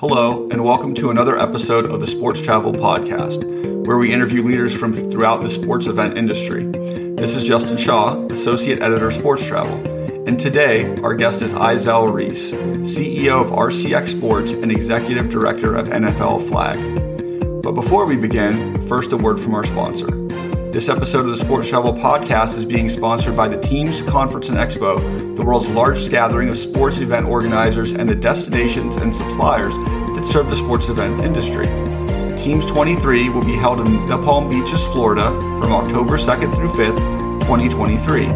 Hello, and welcome to another episode of the Sports Travel Podcast, where we interview leaders from throughout the sports event industry. This is Justin Shaw, Associate Editor, Sports Travel, and today our guest is Izell Reese, CEO of RCX Sports and Executive Director of NFL Flag. But before we begin, first a word from our sponsor. This episode of the Sports Travel Podcast is being sponsored by the Teams Conference and Expo, the world's largest gathering of sports event organizers and the destinations and suppliers that serve the sports event industry. Teams 23 will be held in the Palm Beaches, Florida from October 2nd through 5th, 2023.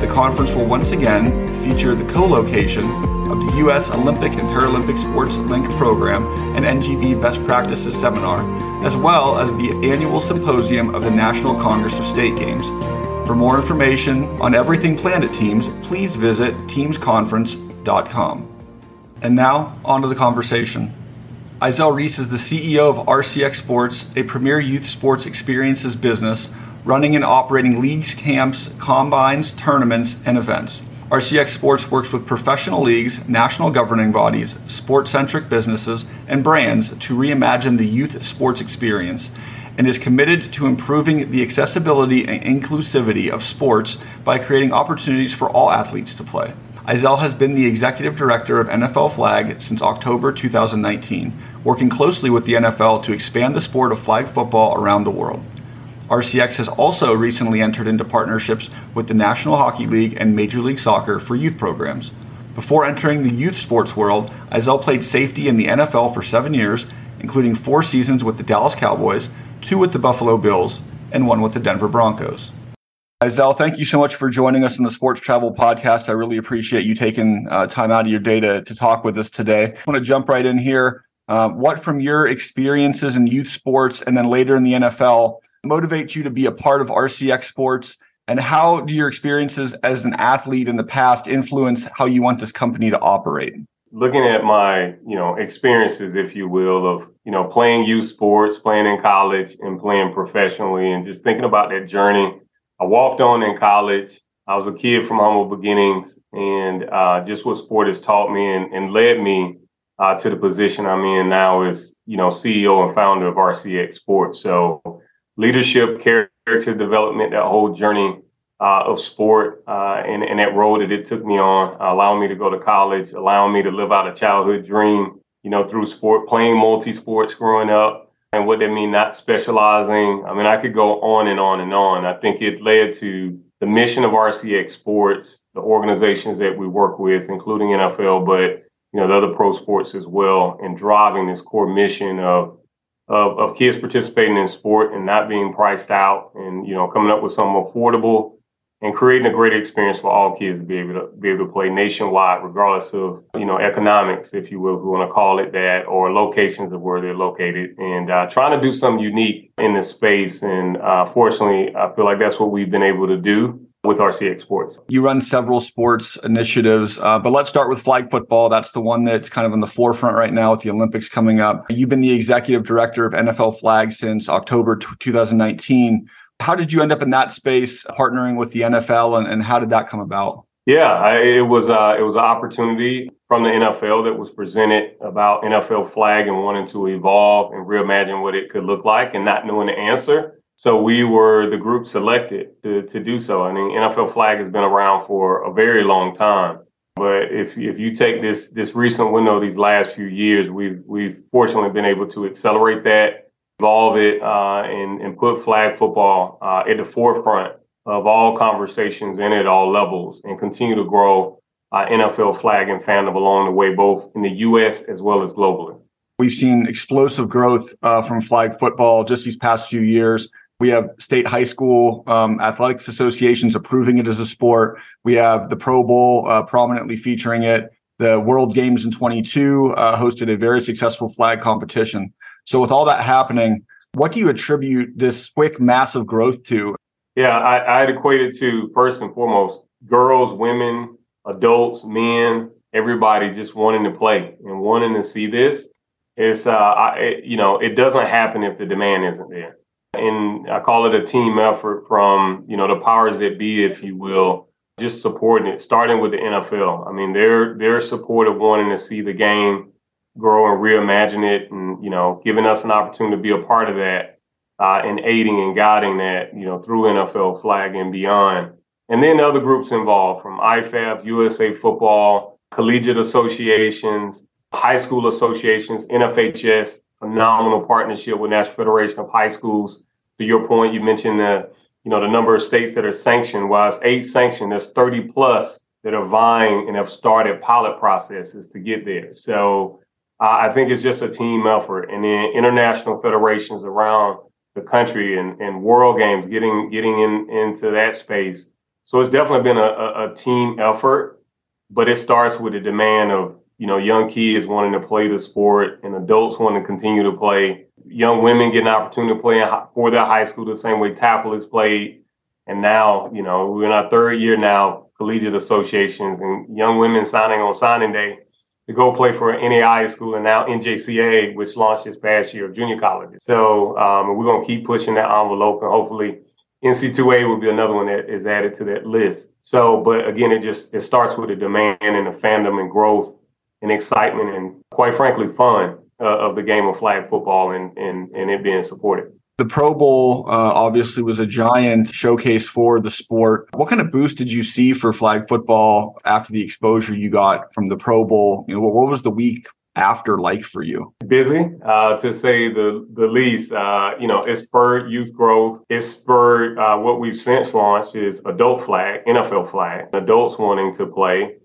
The conference will once again feature the co location of the U.S. Olympic and Paralympic Sports Link program and NGB Best Practices Seminar, as well as the annual symposium of the National Congress of State Games. For more information on everything planned at Teams, please visit teamsconference.com. And now, on to the conversation. Izell Reese is the CEO of RCX Sports, a premier youth sports experiences business running and operating leagues, camps, combines, tournaments, and events. RCX Sports works with professional leagues, national governing bodies, sports centric businesses, and brands to reimagine the youth sports experience and is committed to improving the accessibility and inclusivity of sports by creating opportunities for all athletes to play. Izell has been the executive director of NFL Flag since October 2019, working closely with the NFL to expand the sport of flag football around the world. RCX has also recently entered into partnerships with the National Hockey League and Major League Soccer for youth programs. Before entering the youth sports world, Izell played safety in the NFL for seven years, including four seasons with the Dallas Cowboys, two with the Buffalo Bills, and one with the Denver Broncos. Izell, thank you so much for joining us in the Sports Travel Podcast. I really appreciate you taking uh, time out of your day to, to talk with us today. I want to jump right in here. Uh, what from your experiences in youth sports and then later in the NFL motivates you to be a part of RCX Sports? And how do your experiences as an athlete in the past influence how you want this company to operate? Looking at my, you know, experiences, if you will, of, you know, playing youth sports, playing in college and playing professionally and just thinking about that journey. I walked on in college. I was a kid from humble beginnings and uh, just what sport has taught me and, and led me uh, to the position I'm in now as, you know, CEO and founder of RCX Sports. So leadership, character development, that whole journey uh, of sport uh, and, and that road that it took me on, allowing me to go to college, allowing me to live out a childhood dream, you know, through sport, playing multi sports growing up, and what that mean not specializing. I mean, I could go on and on and on. I think it led to the mission of RCX Sports, the organizations that we work with, including NFL, but you know the other pro sports as well, and driving this core mission of of, of kids participating in sport and not being priced out and you know coming up with something affordable and creating a great experience for all kids to be able to be able to play nationwide regardless of you know economics if you will if we want to call it that or locations of where they're located. And uh, trying to do something unique in this space. And uh, fortunately i feel like that's what we've been able to do with RCX Sports. You run several sports initiatives, uh, but let's start with flag football. That's the one that's kind of in the forefront right now with the Olympics coming up. You've been the executive director of NFL Flag since October t- 2019. How did you end up in that space, partnering with the NFL, and, and how did that come about? Yeah, I, it was uh, it was an opportunity from the NFL that was presented about NFL flag and wanting to evolve and reimagine what it could look like, and not knowing the answer. So we were the group selected to, to do so. I mean, NFL flag has been around for a very long time. But if if you take this this recent window, these last few years, we've we've fortunately been able to accelerate that, evolve it, uh, and and put flag football uh, at the forefront of all conversations and at all levels, and continue to grow uh, NFL flag and fandom along the way, both in the U.S. as well as globally. We've seen explosive growth uh, from flag football just these past few years. We have state high school um, athletics associations approving it as a sport. We have the Pro Bowl uh, prominently featuring it. The World Games in 22 uh, hosted a very successful flag competition. So, with all that happening, what do you attribute this quick, massive growth to? Yeah, I, I'd equate it to first and foremost girls, women, adults, men, everybody just wanting to play and wanting to see this. It's, uh, I, it, you know, it doesn't happen if the demand isn't there and I call it a team effort from you know the powers that be, if you will, just supporting it, starting with the NFL. I mean, they're they're supportive, wanting to see the game grow and reimagine it and, you know, giving us an opportunity to be a part of that uh, and aiding and guiding that, you know, through NFL flag and beyond. And then other groups involved from IFAF, USA Football, collegiate associations, high school associations, NFHS, phenomenal partnership with National Federation of High Schools. To your point, you mentioned that you know, the number of states that are sanctioned. While it's eight sanctioned, there's 30 plus that are vying and have started pilot processes to get there. So uh, I think it's just a team effort, and then international federations around the country and, and world games getting getting in into that space. So it's definitely been a, a, a team effort, but it starts with the demand of you know young kids wanting to play the sport and adults wanting to continue to play. Young women get an opportunity to play for their high school the same way tackle is played. And now, you know, we're in our third year now, collegiate associations and young women signing on signing day to go play for NAIA school and now NJCA, which launched this past year junior colleges. So um, we're going to keep pushing that envelope and hopefully NC2A will be another one that is added to that list. So, but again, it just, it starts with the demand and the fandom and growth and excitement and quite frankly, fun uh, of the game of flag football and, and, and it being supported. The Pro Bowl uh, obviously was a giant showcase for the sport. What kind of boost did you see for flag football after the exposure you got from the Pro Bowl? You know, what was the week after like for you? Busy, uh, to say the the least. Uh, you know, it spurred youth growth. It spurred uh, what we've since launched is adult flag, NFL flag, adults wanting to play.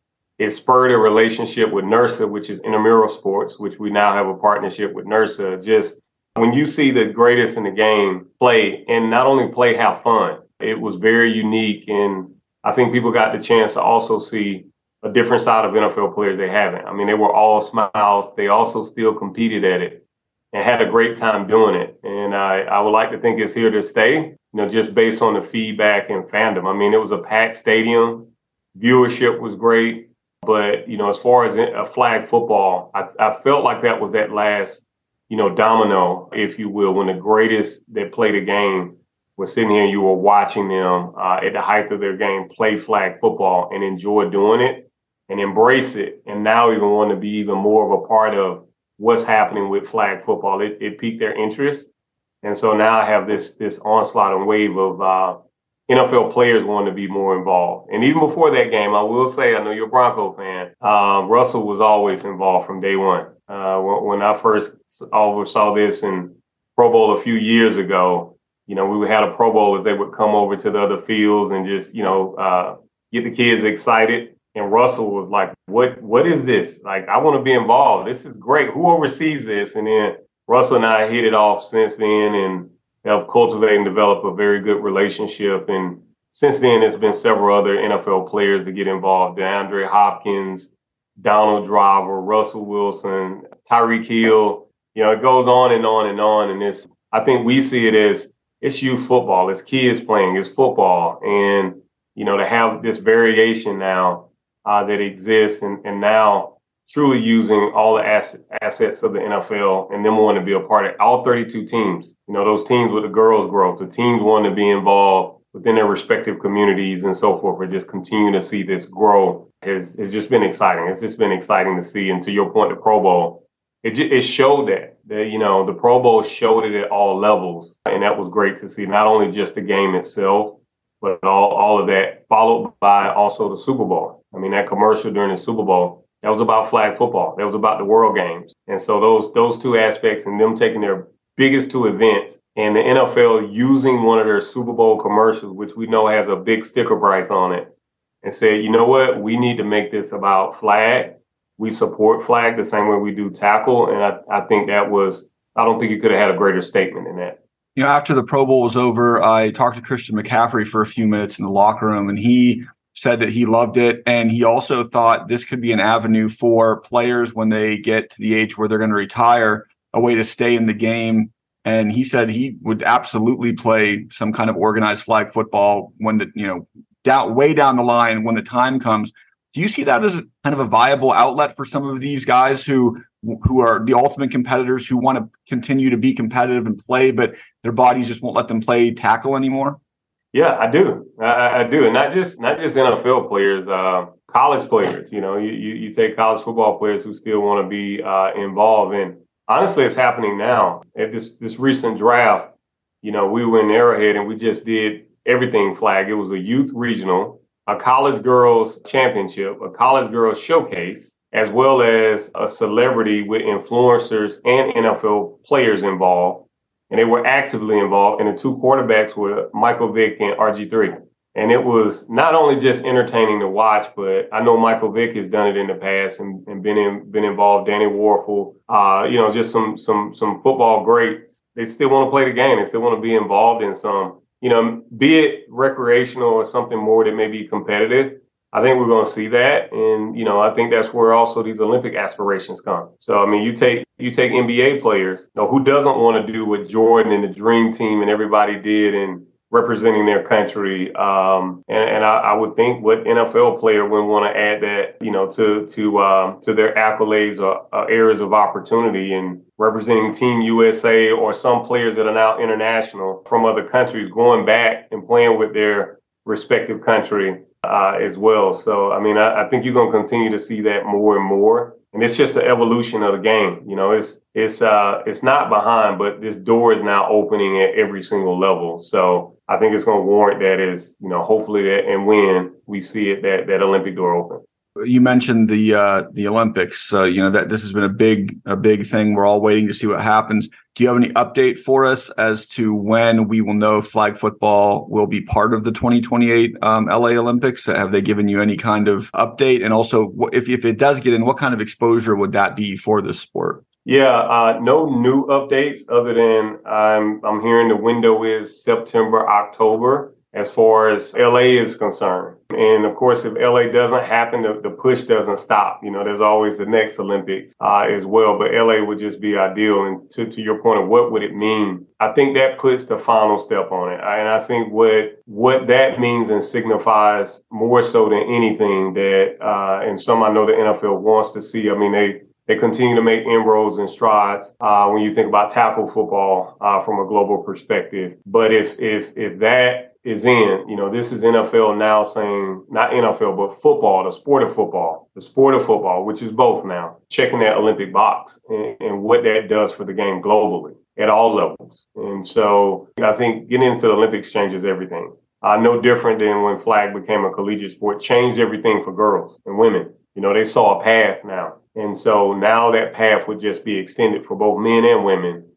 It spurred a relationship with NIRSA, which is intramural sports, which we now have a partnership with NIRSA. Just when you see the greatest in the game play and not only play, have fun, it was very unique. And I think people got the chance to also see a different side of NFL players they haven't. I mean, they were all smiles. They also still competed at it and had a great time doing it. And I, I would like to think it's here to stay, you know, just based on the feedback and fandom. I mean, it was a packed stadium. Viewership was great. But, you know, as far as a flag football, I, I felt like that was that last you know, domino, if you will, when the greatest that played a game were sitting here and you were watching them uh, at the height of their game play flag football and enjoy doing it and embrace it. And now even want to be even more of a part of what's happening with flag football. It, it piqued their interest. And so now I have this this onslaught and wave of uh, NFL players wanting to be more involved. And even before that game, I will say, I know you're a Bronco fan. Um, Russell was always involved from day one. Uh, when I first oversaw this in Pro Bowl a few years ago, you know, we had a Pro Bowl as they would come over to the other fields and just, you know, uh, get the kids excited. And Russell was like, "What? What is this? Like, I want to be involved. This is great. Who oversees this?" And then Russell and I hit it off since then, and have cultivated and developed a very good relationship. And since then, there's been several other NFL players that get involved: DeAndre Hopkins, Donald Driver, Russell Wilson, Tyreek Hill. You know, it goes on and on and on. And it's, I think we see it as it's youth football, it's kids playing, it's football. And, you know, to have this variation now uh, that exists and, and now truly using all the ass- assets of the NFL and them wanting to be a part of all 32 teams. You know, those teams with the girls' growth, the teams wanting to be involved within their respective communities and so forth, or just continue to see this grow has, has just been exciting. It's just been exciting to see. And to your point, the Pro Bowl, it, it showed that, that, you know, the Pro Bowl showed it at all levels. And that was great to see, not only just the game itself, but all, all of that followed by also the Super Bowl. I mean, that commercial during the Super Bowl, that was about flag football. That was about the World Games. And so those those two aspects and them taking their biggest two events and the NFL using one of their Super Bowl commercials, which we know has a big sticker price on it, and said, you know what, we need to make this about flag. We support flag the same way we do tackle. And I, I think that was, I don't think you could have had a greater statement in that. You know, after the Pro Bowl was over, I talked to Christian McCaffrey for a few minutes in the locker room, and he said that he loved it. And he also thought this could be an avenue for players when they get to the age where they're going to retire, a way to stay in the game. And he said he would absolutely play some kind of organized flag football when the, you know, down way down the line when the time comes. Do you see that as kind of a viable outlet for some of these guys who who are the ultimate competitors who want to continue to be competitive and play, but their bodies just won't let them play tackle anymore? Yeah, I do. I, I do, and not just not just NFL players, uh, college players. You know, you, you, you take college football players who still want to be uh, involved, and honestly, it's happening now. At this this recent draft, you know, we in Arrowhead and we just did everything flag. It was a youth regional, a college girls championship, a college girls showcase, as well as a celebrity with influencers and NFL players involved and they were actively involved. And the two quarterbacks were Michael Vick and RG3. And it was not only just entertaining to watch, but I know Michael Vick has done it in the past and, and been in, been involved. Danny Wuerffel, uh, you know, just some some some football greats. They still want to play the game. They still want to be involved in some, you know, be it recreational or something more that may be competitive. I think we're going to see that, and you know, I think that's where also these Olympic aspirations come. So, I mean, you take you take NBA players. You know, who doesn't want to do what Jordan and the Dream Team and everybody did in representing their country? Um, and, and I, I, would think what NFL player would want to add that, you know, to to um, to their accolades or uh, areas of opportunity and representing Team USA or some players that are now international from other countries going back and playing with their respective country uh, as well. So, I mean, I, I think you're going to continue to see that more and more. And it's just the evolution of the game. You know, it's it's uh it's not behind, but this door is now opening at every single level. So I think it's going to warrant that is you know hopefully that and when we see it that that Olympic door opens you mentioned the uh, the Olympics. Uh, you know that this has been a big a big thing. We're all waiting to see what happens. Do you have any update for us as to when we will know flag football will be part of the 2028 um, LA Olympics? Have they given you any kind of update? And also, if if it does get in, what kind of exposure would that be for the sport? Yeah, uh, no new updates other than I'm I'm hearing the window is September October as far as LA is concerned. And of course, if LA doesn't happen, the, the push doesn't stop. You know, there's always the next Olympics uh, as well, but LA would just be ideal. And to, to your point of what would it mean, I think that puts the final step on it. And I think what what that means and signifies more so than anything that, uh, and some I know the NFL wants to see. I mean, they they continue to make inroads and strides uh, when you think about tackle football uh, from a global perspective. But if if if that is in. You know, this is NFL now saying not NFL, but football, the sport of football, the sport of football, which is both now, checking that Olympic box and, and what that does for the game globally at all levels. And so I think getting into the Olympics changes everything. Uh, no different than when flag became a collegiate sport, changed everything for girls and women. You know, they saw a path now. And so now that path would just be extended for both men and women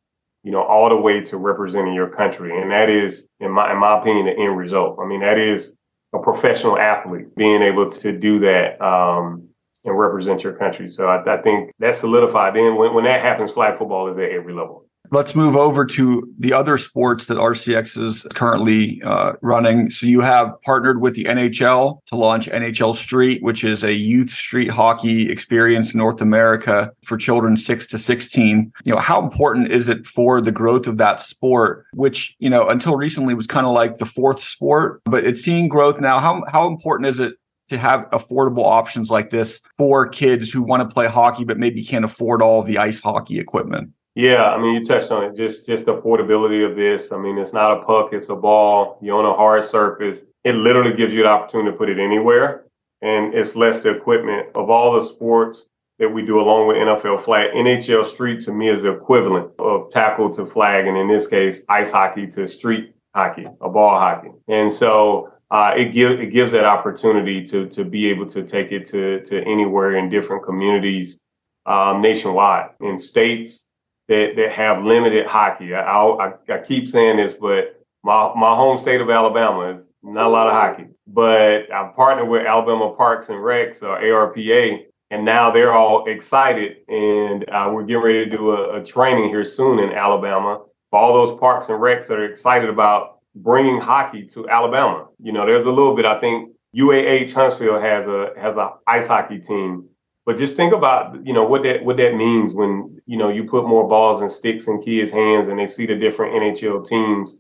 you know, all the way to representing your country. And that is, in my in my opinion, the end result. I mean, that is a professional athlete being able to do that um, and represent your country. So I, I think that's solidified. Then when, when that happens, flag football is at every level. Let's move over to the other sports that RCX is currently uh, running. So you have partnered with the NHL to launch NHL Street, which is a youth street hockey experience in North America for children 6 to 16. You know, how important is it for the growth of that sport, which, you know, until recently was kind of like the fourth sport, but it's seeing growth now. How how important is it to have affordable options like this for kids who want to play hockey but maybe can't afford all the ice hockey equipment? Yeah, I mean, you touched on it. Just just the portability of this. I mean, it's not a puck; it's a ball. You're on a hard surface. It literally gives you the opportunity to put it anywhere, and it's less the equipment of all the sports that we do along with NFL flag. NHL Street to me is the equivalent of tackle to flag, and in this case, ice hockey to street hockey, a ball hockey. And so uh, it gives it gives that opportunity to to be able to take it to to anywhere in different communities um, nationwide in states that that have limited hockey. I, I, I keep saying this, but my my home state of Alabama is not a lot of hockey. But I've partnered with Alabama Parks and Recs or ARPA, and now they're all excited, and uh, we're getting ready to do a, a training here soon in Alabama for all those parks and recs that are excited about bringing hockey to Alabama. You know, there's a little bit. I think UAH Huntsville has a has a ice hockey team but just think about, you know, what that what that means when, you know, you put more balls and sticks in kids' hands and they see the different NHL teams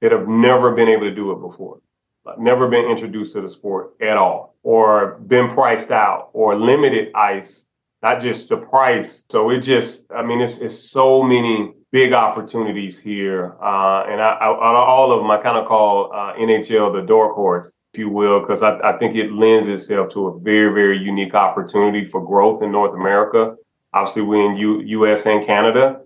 that have never been able to do it before, like never been introduced to the sport at all, or been priced out or limited ice not just the price. So it just, I mean, it's, it's so many big opportunities here. Uh, and I, I, all of them, I kind of call uh, NHL the dark horse, if you will, because I, I think it lends itself to a very, very unique opportunity for growth in North America. Obviously, we're in U, U.S. and Canada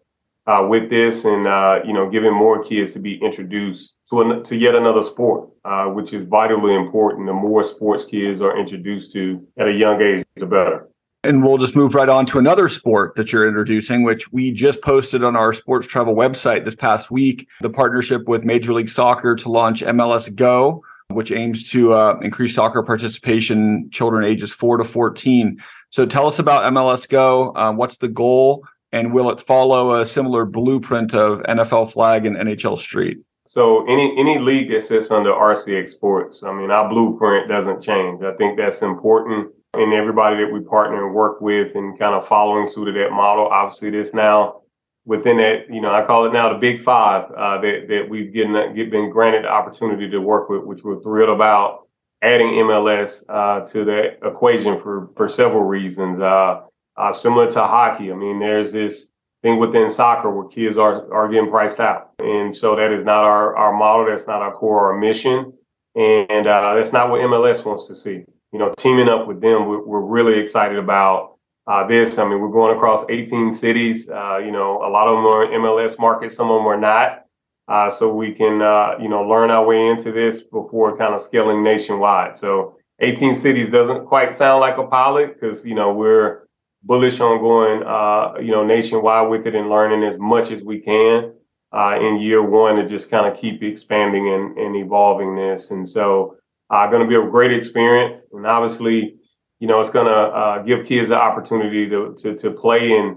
uh, with this, and uh, you know, giving more kids to be introduced to an, to yet another sport, uh, which is vitally important. The more sports kids are introduced to at a young age, the better. And we'll just move right on to another sport that you're introducing, which we just posted on our sports travel website this past week. The partnership with Major League Soccer to launch MLS Go, which aims to uh, increase soccer participation children ages 4 to 14. So tell us about MLS Go. Uh, what's the goal? And will it follow a similar blueprint of NFL Flag and NHL Street? So any any league that sits under RCX Sports, I mean, our blueprint doesn't change. I think that's important and everybody that we partner and work with and kind of following suit of that model. Obviously, this now within that, you know, I call it now the big five uh, that, that we've getting, get, been granted the opportunity to work with, which we're thrilled about adding MLS uh, to the equation for, for several reasons. Uh, uh, similar to hockey, I mean, there's this thing within soccer where kids are, are getting priced out. And so that is not our, our model. That's not our core, our mission. And uh, that's not what MLS wants to see you know, teaming up with them, we're, we're really excited about uh, this. I mean, we're going across 18 cities. Uh, you know, a lot of them are MLS markets, some of them are not. Uh, so we can, uh, you know, learn our way into this before kind of scaling nationwide. So 18 cities doesn't quite sound like a pilot because, you know, we're bullish on going, uh, you know, nationwide with it and learning as much as we can uh, in year one to just kind of keep expanding and, and evolving this. And so, uh, going to be a great experience, and obviously, you know, it's going to uh, give kids the opportunity to, to to play and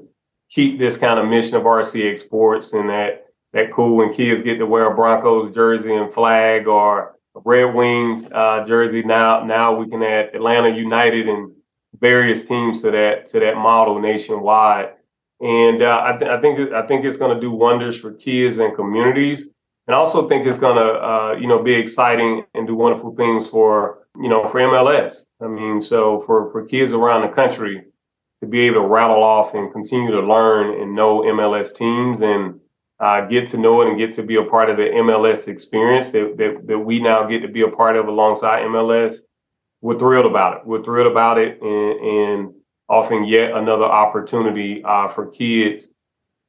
keep this kind of mission of RCX Sports and that that cool when kids get to wear a Broncos jersey and flag or Red Wings uh, jersey. Now, now we can add Atlanta United and various teams to that to that model nationwide. And uh, I, th- I think I think it's going to do wonders for kids and communities and I also think it's going to, uh, you know, be exciting and do wonderful things for, you know, for MLS. I mean, so for for kids around the country to be able to rattle off and continue to learn and know MLS teams and uh, get to know it and get to be a part of the MLS experience that, that that we now get to be a part of alongside MLS. We're thrilled about it. We're thrilled about it and, and offering yet another opportunity uh, for kids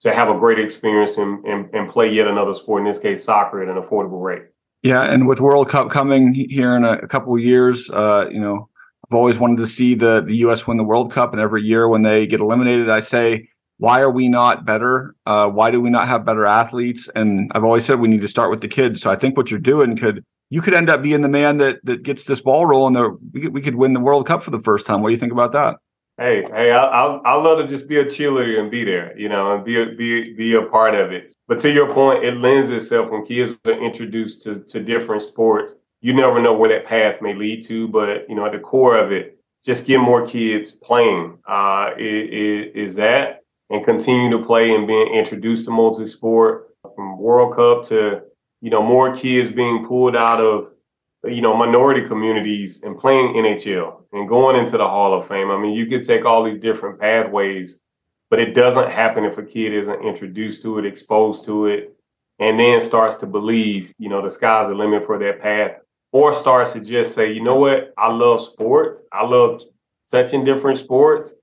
to have a great experience and, and, and play yet another sport, in this case, soccer at an affordable rate. Yeah, and with World Cup coming here in a, a couple of years, uh, you know, I've always wanted to see the the U.S. win the World Cup, and every year when they get eliminated, I say, why are we not better? Uh, why do we not have better athletes? And I've always said we need to start with the kids. So I think what you're doing could you could end up being the man that that gets this ball rolling. There, we we could win the World Cup for the first time. What do you think about that? Hey, hey, I, I I love to just be a cheerleader and be there, you know, and be a, be be a part of it. But to your point, it lends itself when kids are introduced to to different sports. You never know where that path may lead to, but you know, at the core of it, just get more kids playing. Uh, is, that and continue to play and being introduced to multi-sport from World Cup to you know more kids being pulled out of you know, minority communities and playing NHL and going into the Hall of Fame. I mean, you could take all these different pathways, but it doesn't happen if a kid isn't introduced to it, exposed to it, and then starts to believe, you know, the sky's the limit for that path, or starts to just say, you know what, I love sports. I love touching different sports.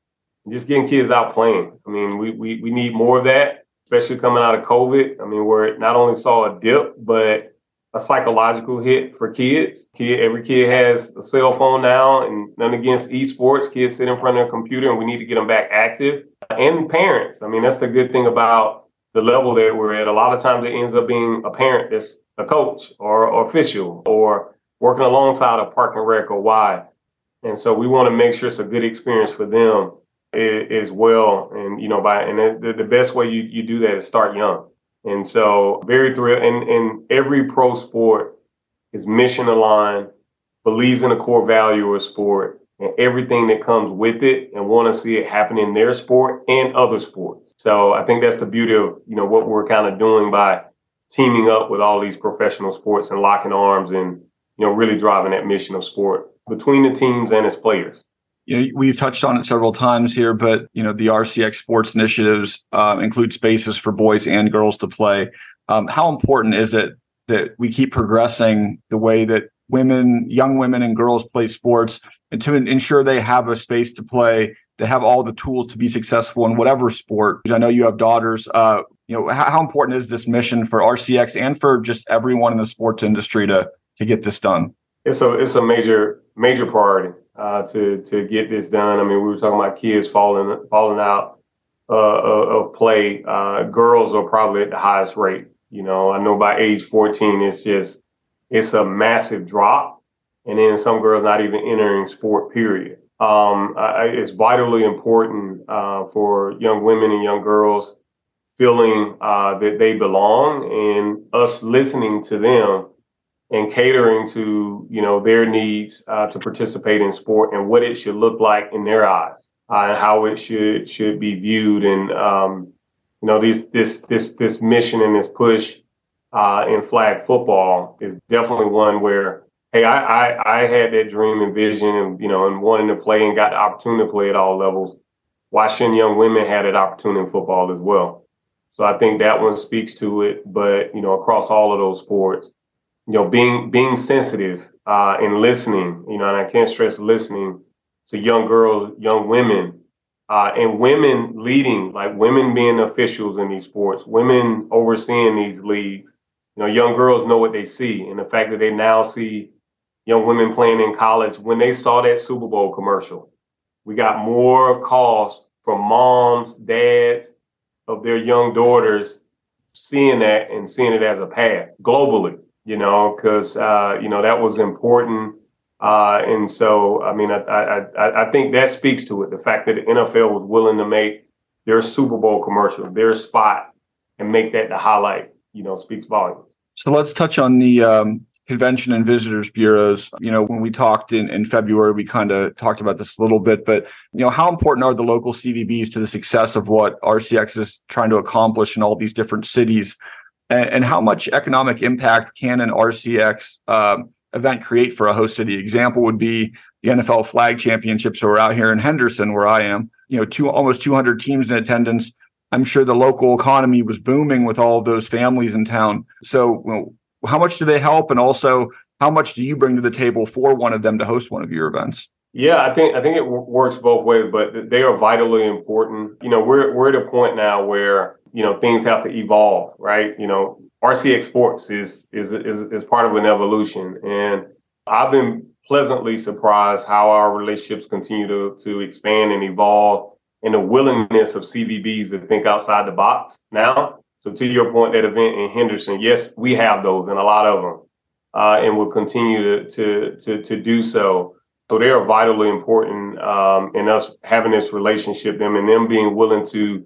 Just getting kids out playing. I mean, we, we we need more of that, especially coming out of COVID. I mean, where it not only saw a dip, but a psychological hit for kids. Kid, every kid has a cell phone now, and none against esports. Kids sit in front of their computer, and we need to get them back active. And parents. I mean, that's the good thing about the level that we're at. A lot of times, it ends up being a parent that's a coach or, or official or working alongside a park and rec or why. And so we want to make sure it's a good experience for them as well. And you know, by and the, the best way you, you do that is start young. And so very thrilled. And, and every pro sport is mission aligned, believes in the core value of sport and everything that comes with it and want to see it happen in their sport and other sports. So I think that's the beauty of, you know, what we're kind of doing by teaming up with all these professional sports and locking arms and, you know, really driving that mission of sport between the teams and its players. you know, we've touched on it several times here, but you know, the RCX sports initiatives uh, include spaces for boys and girls to play. Um, how important is it that we keep progressing the way that women, young women, and girls play sports, and to ensure they have a space to play, they have all the tools to be successful in whatever sport? I know you have daughters. Uh, you know, how, how important is this mission for RCX and for just everyone in the sports industry to to get this done? It's a it's a major major priority uh, to to get this done. I mean, we were talking about kids falling falling out uh, of play. Uh, girls are probably at the highest rate. You know, I know by age 14, it's just it's a massive drop, and then some girls not even entering sport. Period. Um, I, it's vitally important uh, for young women and young girls feeling uh, that they belong, and us listening to them and catering to you know their needs uh, to participate in sport and what it should look like in their eyes uh, and how it should should be viewed and um, you know these this this this mission and this push uh, in flag football is definitely one where hey I, I I had that dream and vision and you know and wanting to play and got the opportunity to play at all levels. Shouldn't young women have that opportunity in football as well? So I think that one speaks to it. But you know across all of those sports you know, being being sensitive uh, and listening, you know, and I can't stress listening to young girls, young women, uh, and women leading, like women being officials in these sports, women overseeing these leagues. You know, young girls know what they see, and the fact that they now see young women playing in college. When they saw that Super Bowl commercial, we got more calls from moms, dads of their young daughters seeing that and seeing it as a path globally you know, because uh, you know that was important. Uh, and so, I mean, I, I I think that speaks to it. The fact that the NFL was willing to make their Super Bowl commercial, their spot, and make that the highlight, you know, speaks volumes. So let's touch on the um, convention and visitors bureaus. You know, when we talked in, in February, we kind of talked about this a little bit, but you know, how important are the local CVBs to the success of what RCX is trying to accomplish in all these different cities? And, and how much economic impact can an RCX um, event create for a host city? Example would be the NFL Flag Championships are out here in Henderson, where I am. You know, two almost 200 teams in attendance. I'm sure the local economy was booming with all of those families in town. So, how much do they help, and also how much do you bring to the table for one of them to host one of your events? Yeah, I think I think it w- works both ways, but they are vitally important. You know, we're we're at a point now where you know things have to evolve, right? You know, RCX Sports is is is is part of an evolution, and I've been pleasantly surprised how our relationships continue to to expand and evolve, and the willingness of CVBs to think outside the box now. So to your point, that event in Henderson, yes, we have those and a lot of them, uh, and will continue to to to to do so. So they are vitally important um, in us having this relationship, them and them being willing to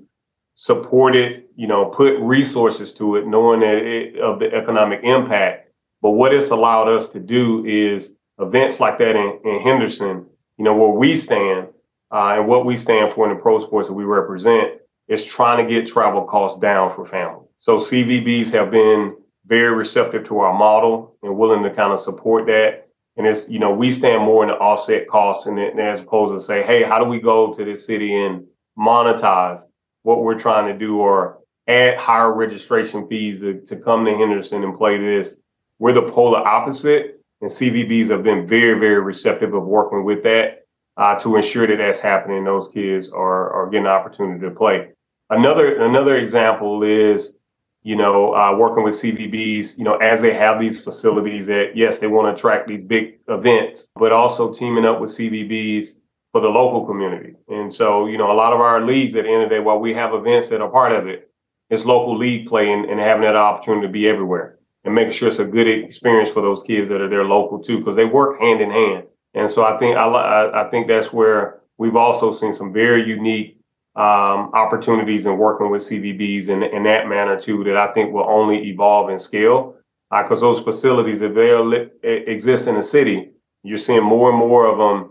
support it, you know, put resources to it, knowing that it, of the economic impact. But what it's allowed us to do is events like that in, in Henderson, you know, where we stand uh, and what we stand for in the pro sports that we represent is trying to get travel costs down for families. So CVBs have been very receptive to our model and willing to kind of support that. And it's, you know, we stand more in the offset costs and as opposed to say, hey, how do we go to this city and monetize what we're trying to do or add higher registration fees to, to come to Henderson and play this. We're the polar opposite, and CVBs have been very, very receptive of working with that uh, to ensure that that's happening. Those kids are are getting opportunity to play. Another another example is, you know, uh, working with CVBs. You know, as they have these facilities that yes, they want to attract these big events, but also teaming up with CVBs for the local community. And so, you know, a lot of our leagues at the end of the day, while we have events that are part of it, it's local league play and, and having that opportunity to be everywhere and making sure it's a good experience for those kids that are there local too, because they work hand in hand. And so I think I, I think that's where we've also seen some very unique um, opportunities in working with CVBs in, in that manner too, that I think will only evolve and scale. Because uh, those facilities, if they li- exist in the city, you're seeing more and more of them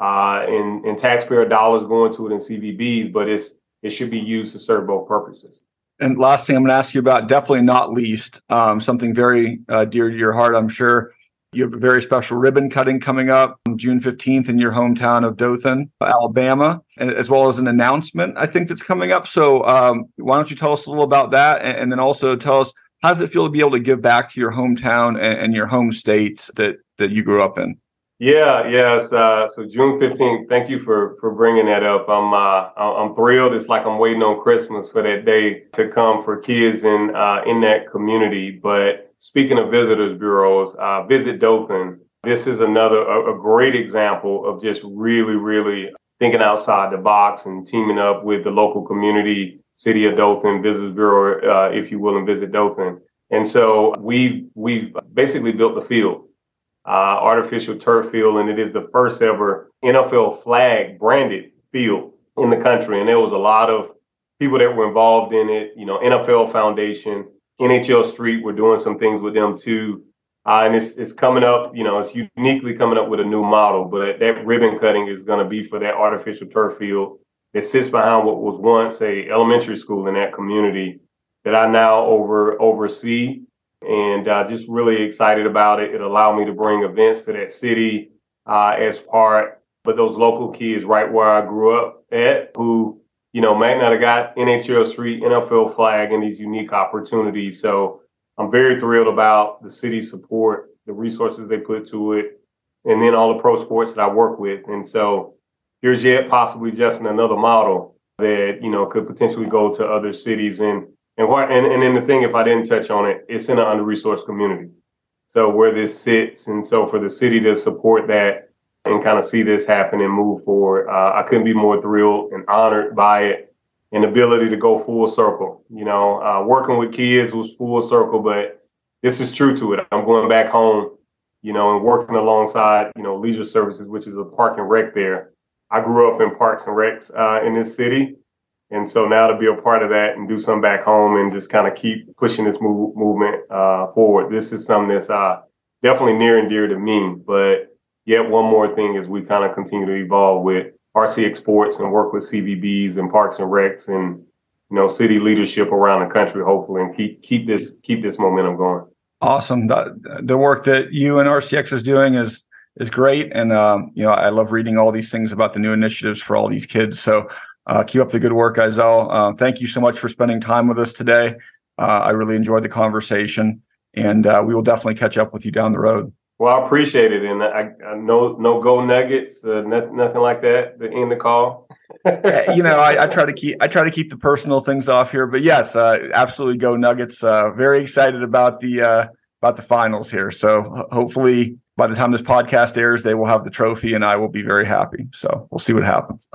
uh, and, and taxpayer dollars going to it in CVBs, but it's it should be used to serve both purposes. And last thing I'm going to ask you about, definitely not least, um, something very uh, dear to your heart, I'm sure. You have a very special ribbon cutting coming up June 15th in your hometown of Dothan, Alabama, as well as an announcement I think that's coming up. So, um, why don't you tell us a little about that? And, then also tell us how does it feel to be able to give back to your hometown and, and your home state that, that you grew up in? Yeah, yes. Uh, so June fifteenth. Thank you for for bringing that up. I'm uh, I'm thrilled. It's like I'm waiting on Christmas for that day to come for kids in uh, in that community. But speaking of visitors bureaus, uh, Visit Dothan. This is another a, a great example of just really, really thinking outside the box and teaming up with the local community, City of Dothan, Visitors Bureau, uh, if you will, and Visit Dothan. And so we've we've basically built the field uh, artificial turf field, and it is the first ever NFL flag branded field in the country. And there was a lot of people that were involved in it. You know, NFL Foundation, NHL Street, we're doing some things with them too. Uh, and it's, it's coming up, you know, it's uniquely coming up with a new model, but that ribbon cutting is going to be for that artificial turf field that sits behind what was once a elementary school in that community that I now over oversee and uh, just really excited about it. It allowed me to bring events to that city uh, as part, but those local kids right where I grew up at who, you know, might not have got NHL Street, NFL flag, and these unique opportunities. So I'm very thrilled about the city support, the resources they put to it, and then all the pro sports that I work with. And so here's yet possibly just another model that, you know, could potentially go to other cities and and what and, and then the thing, if I didn't touch on it, it's in an under-resourced community. So where this sits, and so for the city to support that and kind of see this happen and move forward, uh, I couldn't be more thrilled and honored by it. And ability to go full circle. You know, uh, working with kids was full circle, but this is true to it. I'm going back home, you know, and working alongside, you know, leisure services, which is a park and rec there. I grew up in parks and recs uh, in this city. And so now to be a part of that and do something back home and just kind of keep pushing this move, movement uh, forward. This is something that's uh, definitely near and dear to me. But yet one more thing as we kind of continue to evolve with RCX Sports and work with CVBs and Parks and Recs and you know city leadership around the country, hopefully, and keep keep this keep this momentum going. Awesome. The, the work that you and RCX is doing is is great, and um, you know I love reading all these things about the new initiatives for all these kids. So uh, keep up the good work, Izell. Uh, thank you so much for spending time with us today. Uh, I really enjoyed the conversation, and uh, we will definitely catch up with you down the road. Well, I appreciate it, and I, I no no go nuggets, uh, nothing, nothing like that. The end of the call. you know, I, I, try to keep I try to keep the personal things off here, but yes, uh, absolutely go Nuggets. very excited about the about the finals here. So hopefully, by the time this podcast airs, they will have the trophy, and I will be very happy. So we'll see what happens.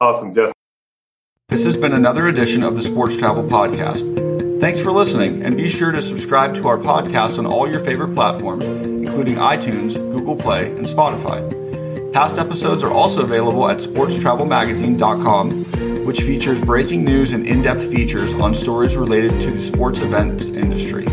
Awesome, Justin. This has been another edition of the Sports Travel Podcast. Thanks for listening, and be sure to subscribe to our podcast on all your favorite platforms, including iTunes, Google Play, and Spotify. Past episodes are also available at sportstravelmagazine.com, which features breaking news and in depth features on stories related to the sports events industry.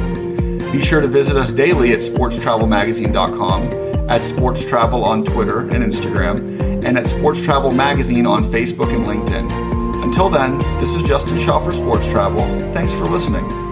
Be sure to visit us daily at sportstravelmagazine.com, at Sports Travel on Twitter and Instagram, and at Sports Travel Magazine on Facebook and LinkedIn. Until then, this is Justin Shaw for Sports Travel. Thanks for listening.